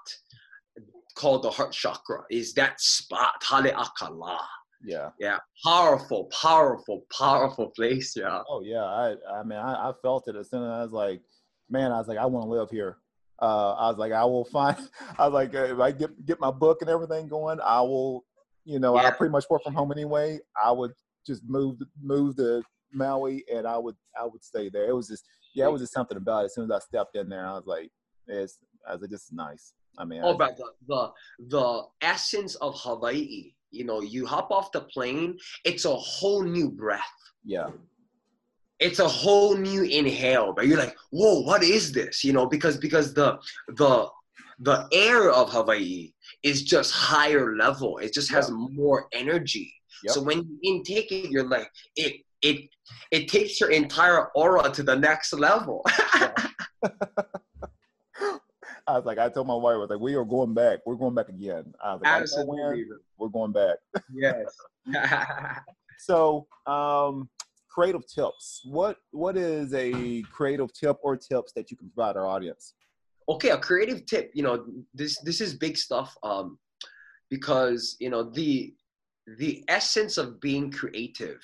called the heart chakra? Is that spot Haleakala? Yeah. Yeah, powerful, powerful, powerful place. Yeah. Oh yeah. I I mean I, I felt it as soon as I was like, man, I was like, I want to live here. Uh, I was like, I will find. I was like, if I get get my book and everything going, I will. You know, Yeah. I pretty much work from home anyway. I would just move move to Maui, and I would I would stay there. It was just yeah, it was just something about it. As soon as I stepped in there, I was like, it's I was like, this is nice. I mean, I Oh, but the, the the essence of Hawaii. You know, you hop off the plane, it's a whole new breath. yeah, It's a whole new inhale, but you're like, whoa, what is this? You know, because because the the the air of Hawaii is just higher level. It just has more energy. Yep. So when you intake it, you're like, it it it takes your entire aura to the next level. I was like, I told my wife, I was like, we are going back. We're going back again. I was like, I don't know when, Absolutely. we're going back. Yes. So, um, creative tips. What what is a creative tip or tips that you can provide our audience? okay a creative tip you know this this is big stuff um because you know the the essence of being creative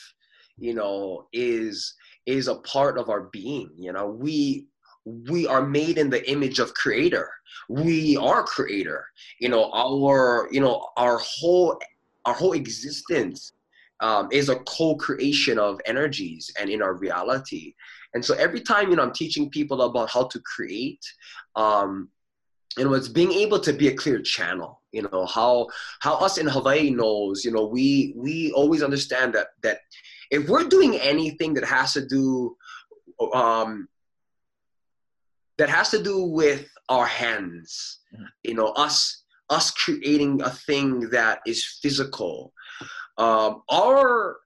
you know is is a part of our being you know? We we are made in the image of creator. We are creator. You know our you know our whole our whole existence um, is a co-creation of energies and in our reality. And so every time you know i'm teaching people about how to create um, you know, it's being able to be a clear channel. You know how how us in Hawaii knows. You know, we we always understand that that if we're doing anything that has to do um, that has to do with our hands, Mhm. you know, us us creating a thing that is physical. Um, our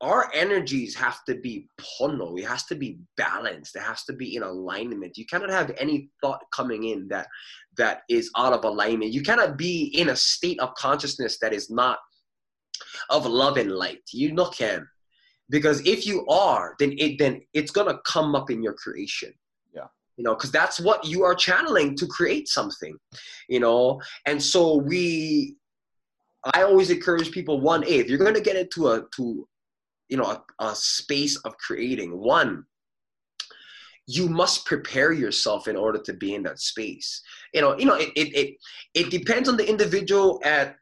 our energies have to be pono. It has to be balanced. It has to be in alignment. You cannot have any thought coming in that that is out of alignment. You cannot be in a state of consciousness that is not of love and light. You no can, because if you are, then it then it's gonna come up in your creation. Yeah. You know, because that's what you are channeling to create something. You know, and so we. I always encourage people one, hey, if you're gonna get into a to you know a, a space of creating one you must prepare yourself in order to be in that space you know you know it it it, it depends on the individual at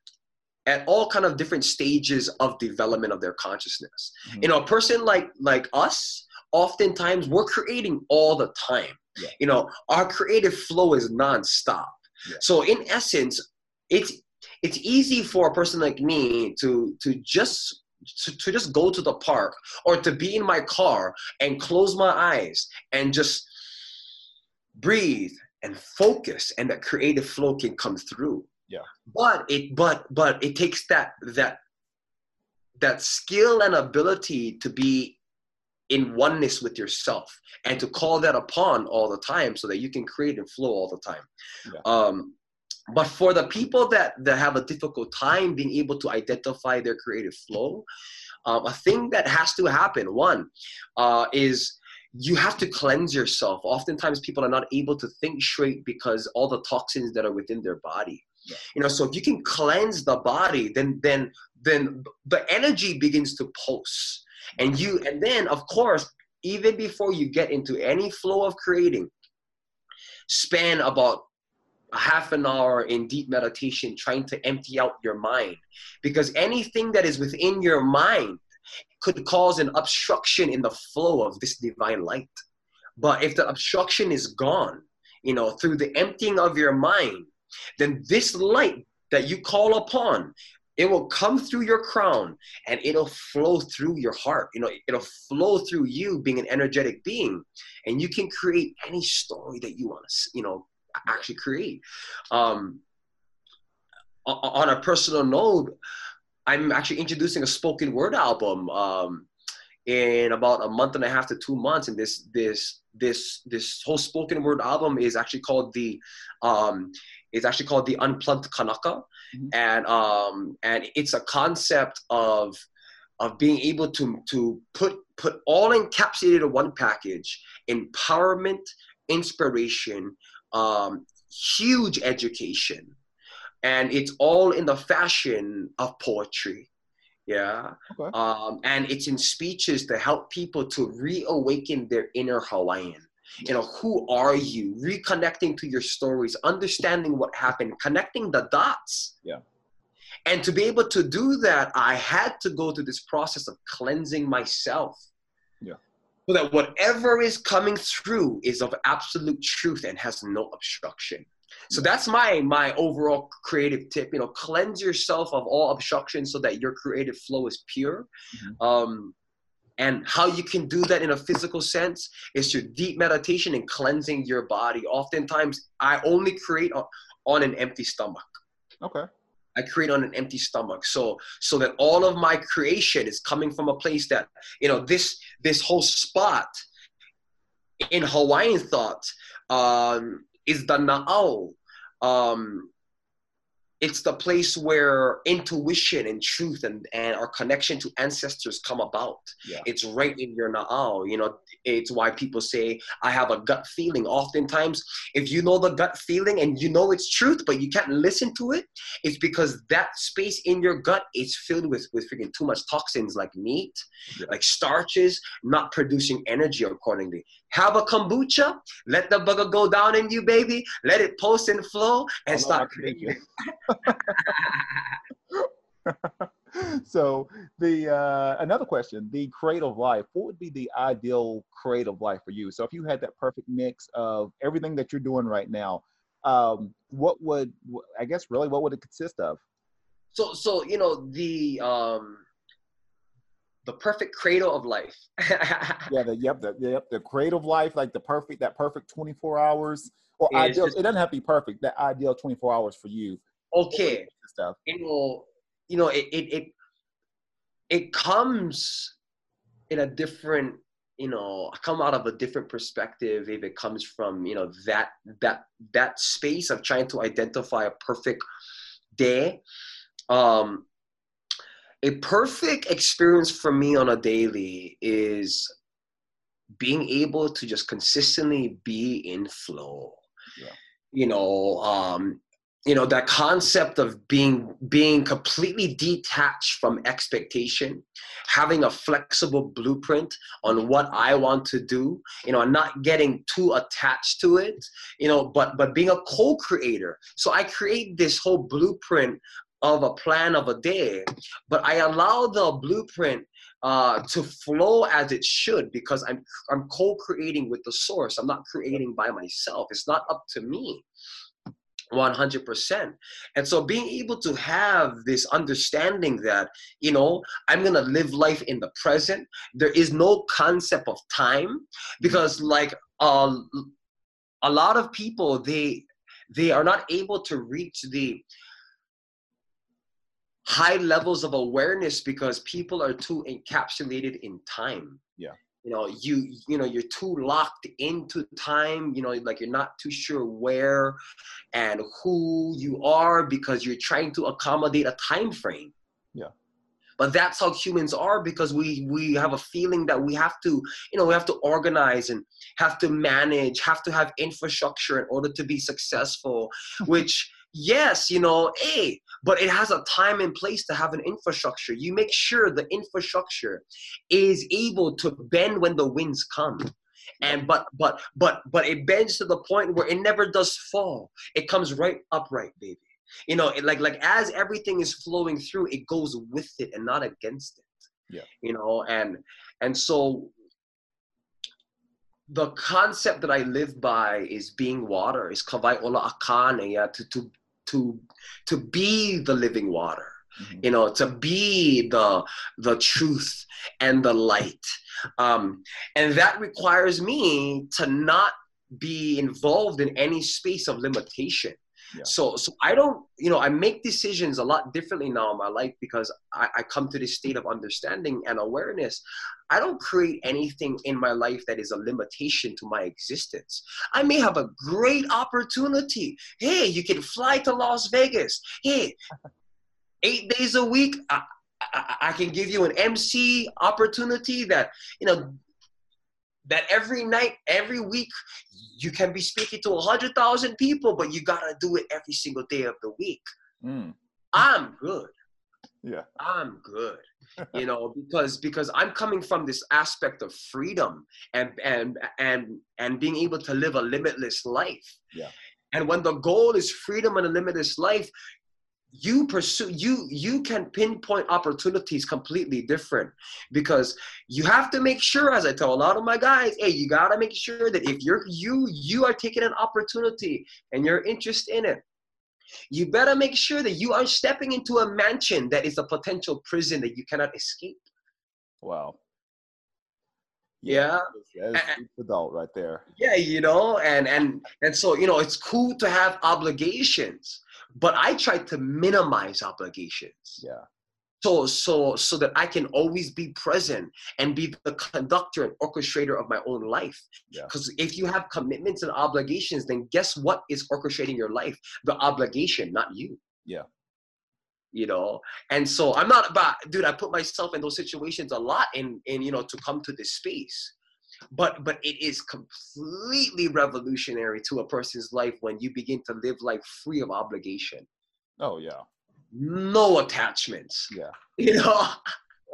at all kind of different stages of development of their consciousness Mhm. you know a person like like us oftentimes we're creating all the time Yeah. you know our creative flow is nonstop Yeah. so in essence it's it's easy for a person like me to to just to, to just go to the park or to be in my car and close my eyes and just breathe and focus and that creative flow can come through Yeah. but it but but it takes that that that skill and ability to be in oneness with yourself and to call that upon all the time so that you can create and flow all the time Yeah. um but for the people that that have a difficult time being able to identify their creative flow um, a thing that has to happen one uh, is you have to cleanse yourself. Oftentimes people are not able to think straight because all the toxins that are within their body. Yeah. you know so if you can cleanse the body then then then the energy begins to pulse. And you and then of course even before you get into any flow of creating spend about a half an hour in deep meditation trying to empty out your mind. Because anything that is within your mind could cause an obstruction in the flow of this divine light. But if the obstruction is gone you know through the emptying of your mind then this light that you call upon it will come through your crown and it'll flow through your heart. You know it'll flow through you being an energetic being. And you can create any story that you want to you know actually create um on a personal note i'm actually introducing a spoken word album um in about a month and a half to two months and this this this this whole spoken word album is actually called the um it's actually called the unplugged kanaka Mhm. and um and it's a concept of of being able to to put put all encapsulated in one package empowerment inspiration um huge education. And it's all in the fashion of poetry. Yeah. Okay. um and it's in speeches to help people to reawaken their inner hawaiian. You know who are you? Reconnecting to your stories understanding what happened connecting the dots. Yeah. and to be able to do that i had to go through this process of cleansing myself. Yeah. So that whatever is coming through is of absolute truth and has no obstruction so that's my my overall creative tip you know cleanse yourself of all obstruction so that your creative flow is pure Mhm. um and how you can do that in a physical sense is through deep meditation and cleansing your body. Oftentimes, I only create on, on an empty stomach. Okay. I create on an empty stomach, so so that all of my creation is coming from a place that you know this this whole spot in Hawaiian thought um, is the na'au. Um, it's the place where intuition and truth and, and our connection to ancestors come about. Yeah. It's right in your na'au. You know, it's why people say, I have a gut feeling. Oftentimes, if you know the gut feeling and you know it's truth, but you can't listen to it, it's because that space in your gut is filled with, with freaking too much toxins like meat, Yeah. like starches, not producing energy accordingly. Have a kombucha, let the bugger go down in you, baby. Let it pulse and flow and start creating. so the uh, another question the creative life what would be the ideal creative life for you so if you had that perfect mix of everything that you're doing right now um, what would i guess really what would it consist of So, so you know the um, the perfect cradle of life. yeah the yep the, yep the creative life like the perfect that perfect 24 hours or Yeah, ideal just- it doesn't have to be perfect that ideal 24 hours for you it okay, consist you know, you know, it it it it comes in a different, you know, come out of a different perspective if it comes from, you know, that that that space of trying to identify a perfect day. Um a perfect experience for me on a daily is being able to just consistently be in flow. Yeah. You know, um, you know that concept of being being completely detached from expectation having a flexible blueprint on what i want to do you know and not getting too attached to it you know but but being a co-creator so i create this whole blueprint of a plan of a day but i allow the blueprint uh, to flow as it should because i'm i'm co-creating with the source. I'm not creating by myself. It's not up to me. 100% and so being able to have this understanding that you know i'm gonna live life in the present. There is no concept of time because like uh, a lot of people they they are not able to reach the high levels of awareness because people are too encapsulated in time Yeah. you know you you know you're too locked into time you know like you're not too sure where and who you are because you're trying to accommodate a time frame Yeah. but that's how humans are because we we have a feeling that we have to you know we have to organize and have to manage have to have infrastructure in order to be successful which yes you know hey but it has a time and place to have an infrastructure. You make sure the infrastructure is able to bend when the winds come. And but but but but it bends to the point where it never does fall. It comes right upright baby. You know it, like like as everything is flowing through it goes with it and not against it. Yeah. you know and and so the concept that I live by is being water, is ka wai ola a Kāne, yeah, to to to to be the living water, Mhm. you know, to be the the truth and the light. Um, and that requires me to not be involved in any space of limitation. So, so I don't, you know, I make decisions a lot differently now in my life because I, I come to this state of understanding and awareness. I don't create anything in my life that is a limitation to my existence. I may have a great opportunity. Hey, you can fly to Las Vegas. Hey, eight days a week, I, I, I can give you an MC opportunity that, you know, that every night, every week, you can be speaking to 100,000 people, but you gotta do it every single day of the week. Mm, I'm good. yeah I'm good. you know, because because I'm coming from this aspect of freedom and and and and being able to live a limitless life. Yeah. And when the goal is freedom and a limitless life, you pursue you you can pinpoint opportunities completely different because you have to make sure as i tell a lot of my guys hey you got to make sure that if you're you you are taking an opportunity and you're interested in it you better make sure that you are stepping into a mansion that is a potential prison that you cannot escape. Wow. Yeah. That's adult right there. Yeah you know and and and so you know it's cool to have obligations but I try to minimize obligations. Yeah. So so so that I can always be present and be the conductor and orchestrator of my own life. Because yeah. if you have commitments and obligations, then guess what is orchestrating your life? The obligation, not you. Yeah. You know, and so I'm not about, dude. I put myself in those situations a lot, in in you know, to come to this space but but it is completely revolutionary to a person's life when you begin to live life free of obligation. Oh yeah. No attachments. Yeah. You know?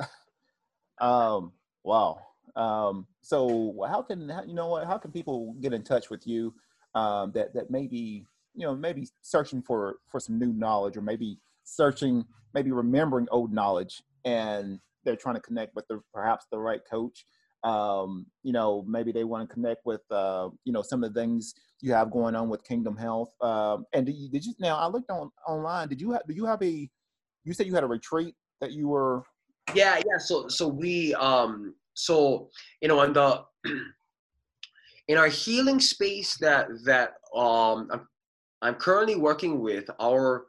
Um wow. Um so how can you know what how can people get in touch with you um that that maybe you know maybe searching for for some new knowledge or maybe searching maybe remembering old knowledge and they're trying to connect with the perhaps the right coach um, you know, maybe they want to connect with, uh, you know, some of the things you have going on with Kingdom Health. Um, and did you, did you, now I looked on online, did you have, do you have a, you said you had a retreat that you were? Yeah, yeah. So, so we, um, so, you know, in the, in our healing space that, that, um, I'm, I'm currently working with our,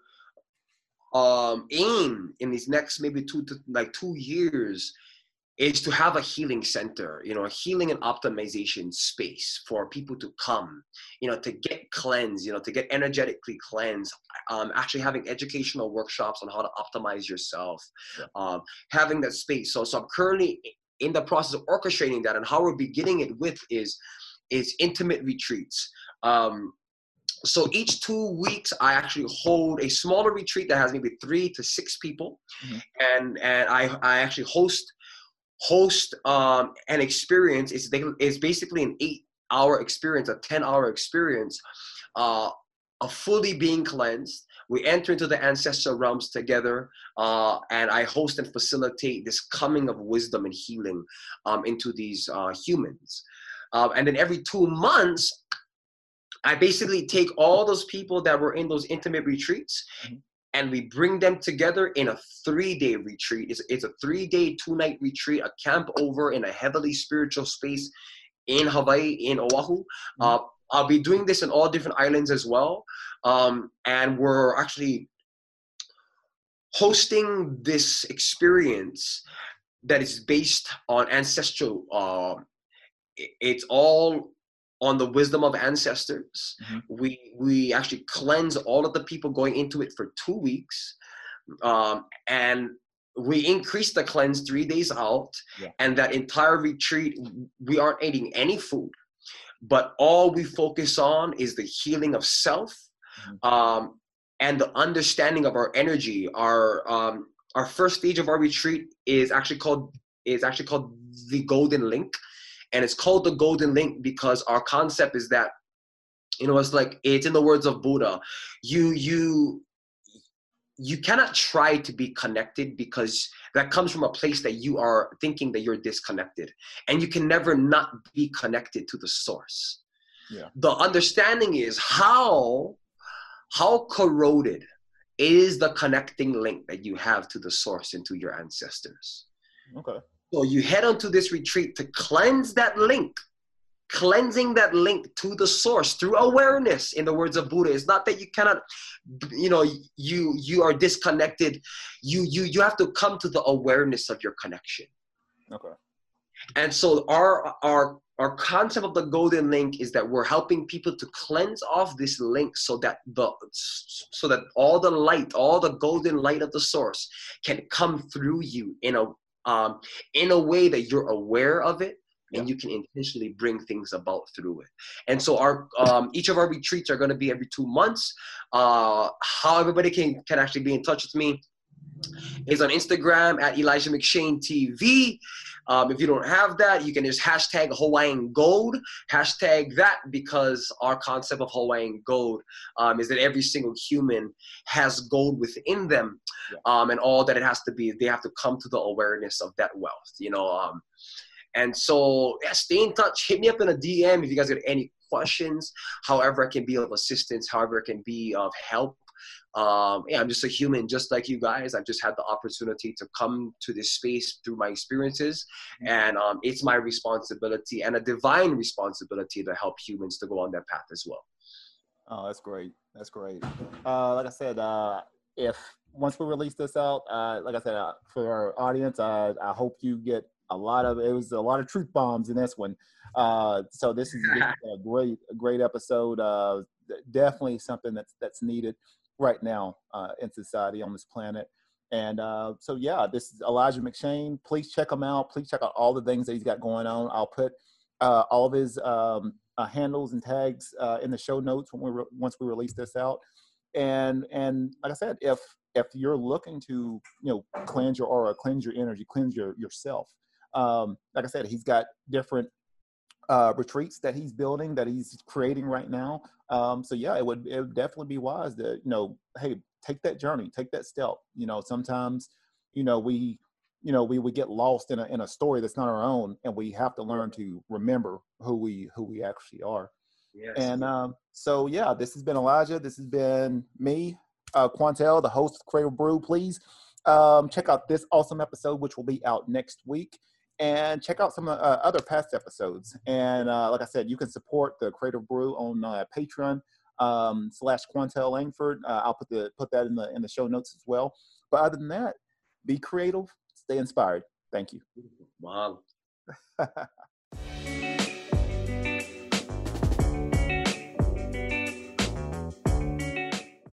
um, aim in these next maybe two to like two years is to have a healing center, you know, a healing and optimization space for people to come, you know, to get cleansed, you know, to get energetically cleansed. Um, actually having educational workshops on how to optimize yourself, um, having that space. So, so I'm currently in the process of orchestrating that, and how we're beginning it with is is intimate retreats. Um, so each two weeks i actually hold a smaller retreat that has maybe three to six people mm-hmm. and and i i actually host host um, an experience is is basically an eight hour experience, a 10 hour experience, uh, of fully being cleansed. We enter into the ancestral realms together, uh, and I host and facilitate this coming of wisdom and healing um, into these uh, humans. Um, and then every two months, I basically take all those people that were in those intimate retreats mm-hmm and we bring them together in a three day retreat. It's, it's a three day, two night retreat, a camp over in a heavily spiritual space in Hawaii, in Oahu. Mm-hmm. Uh, I'll be doing this in all different islands as well. Um, and we're actually hosting this experience that is based on ancestral. Uh, it's all on the wisdom of ancestors. Mm-hmm. We we actually cleanse all of the people going into it for two weeks, um, and we increase the cleanse three days out. Yeah. And that entire retreat, we aren't eating any food, but all we focus on is the healing of self. Mm-hmm. Um, and the understanding of our energy, our um, our first stage of our retreat is actually called is actually called the golden link and it's called the golden link because our concept is that you know it's like it's in the words of buddha you you you cannot try to be connected because that comes from a place that you are thinking that you're disconnected. And you can never not be connected to the source. Yeah. the understanding is how how corroded is the connecting link that you have to the source and to your ancestors. Okay so you head onto this retreat to cleanse that link, cleansing that link to the source through awareness. In the words of Buddha, it's not that you cannot, you know, you you are disconnected. You you you have to come to the awareness of your connection. Okay. And so our our our concept of the golden link is that we're helping people to cleanse off this link so that the so that all the light all the golden light of the source can come through you in a um, in a way that you're aware of it and you can intentionally bring things about through it. And so our um, each of our retreats are going to be every two months. Uh, how everybody can can actually be in touch with me is on Instagram at Elijah McShane TV. Um, if you don't have that, you can just hashtag Hawaiian Gold. Hashtag that because our concept of Hawaiian Gold um, is that every single human has gold within them, um, and all that it has to be, they have to come to the awareness of that wealth. You know. Um, and so, yeah, stay in touch. Hit me up in a DM if you guys got any questions. However, it can be of assistance. However, it can be of help um, yeah, I'm just a human, just like you guys. I've just had the opportunity to come to this space through my experiences, mm-hmm. and um, it's my responsibility and a divine responsibility to help humans to go on their path as well. Oh, that's great. That's great. Uh, like I said, uh, if once we release this out, uh, like I said, uh, for our audience, uh, I hope you get a lot of it was a lot of truth bombs in this one. Uh, so this is a great, a great episode. Uh, definitely something that's that's needed right now uh, in society on this planet. And uh, so, yeah, this is Elijah McShane. Please check him out. Please check out all the things that he's got going on. I'll put uh, all of his um, uh, handles and tags uh, in the show notes when we re- once we release this out. And and like I said, if if you're looking to you know cleanse your aura, cleanse your energy, cleanse your yourself, um, like I said, he's got different uh, retreats that he's building that he's creating right now. Um, so yeah, it would it would definitely be wise to you know, hey, take that journey, take that step. You know, sometimes you know we you know we we get lost in a in a story that's not our own, and we have to learn to remember who we who we actually are. Yes. And um, so yeah, this has been Elijah. This has been me, uh, Quantel, the host of Creative Brew. Please um, check out this awesome episode, which will be out next week and check out some uh, other past episodes. And uh, like I said, you can support the Creative Brew on uh, Patreon um, slash Quantel Langford. Uh, I'll put the put that in the in the show notes as well. But other than that, be creative, stay inspired. Thank you. Wow.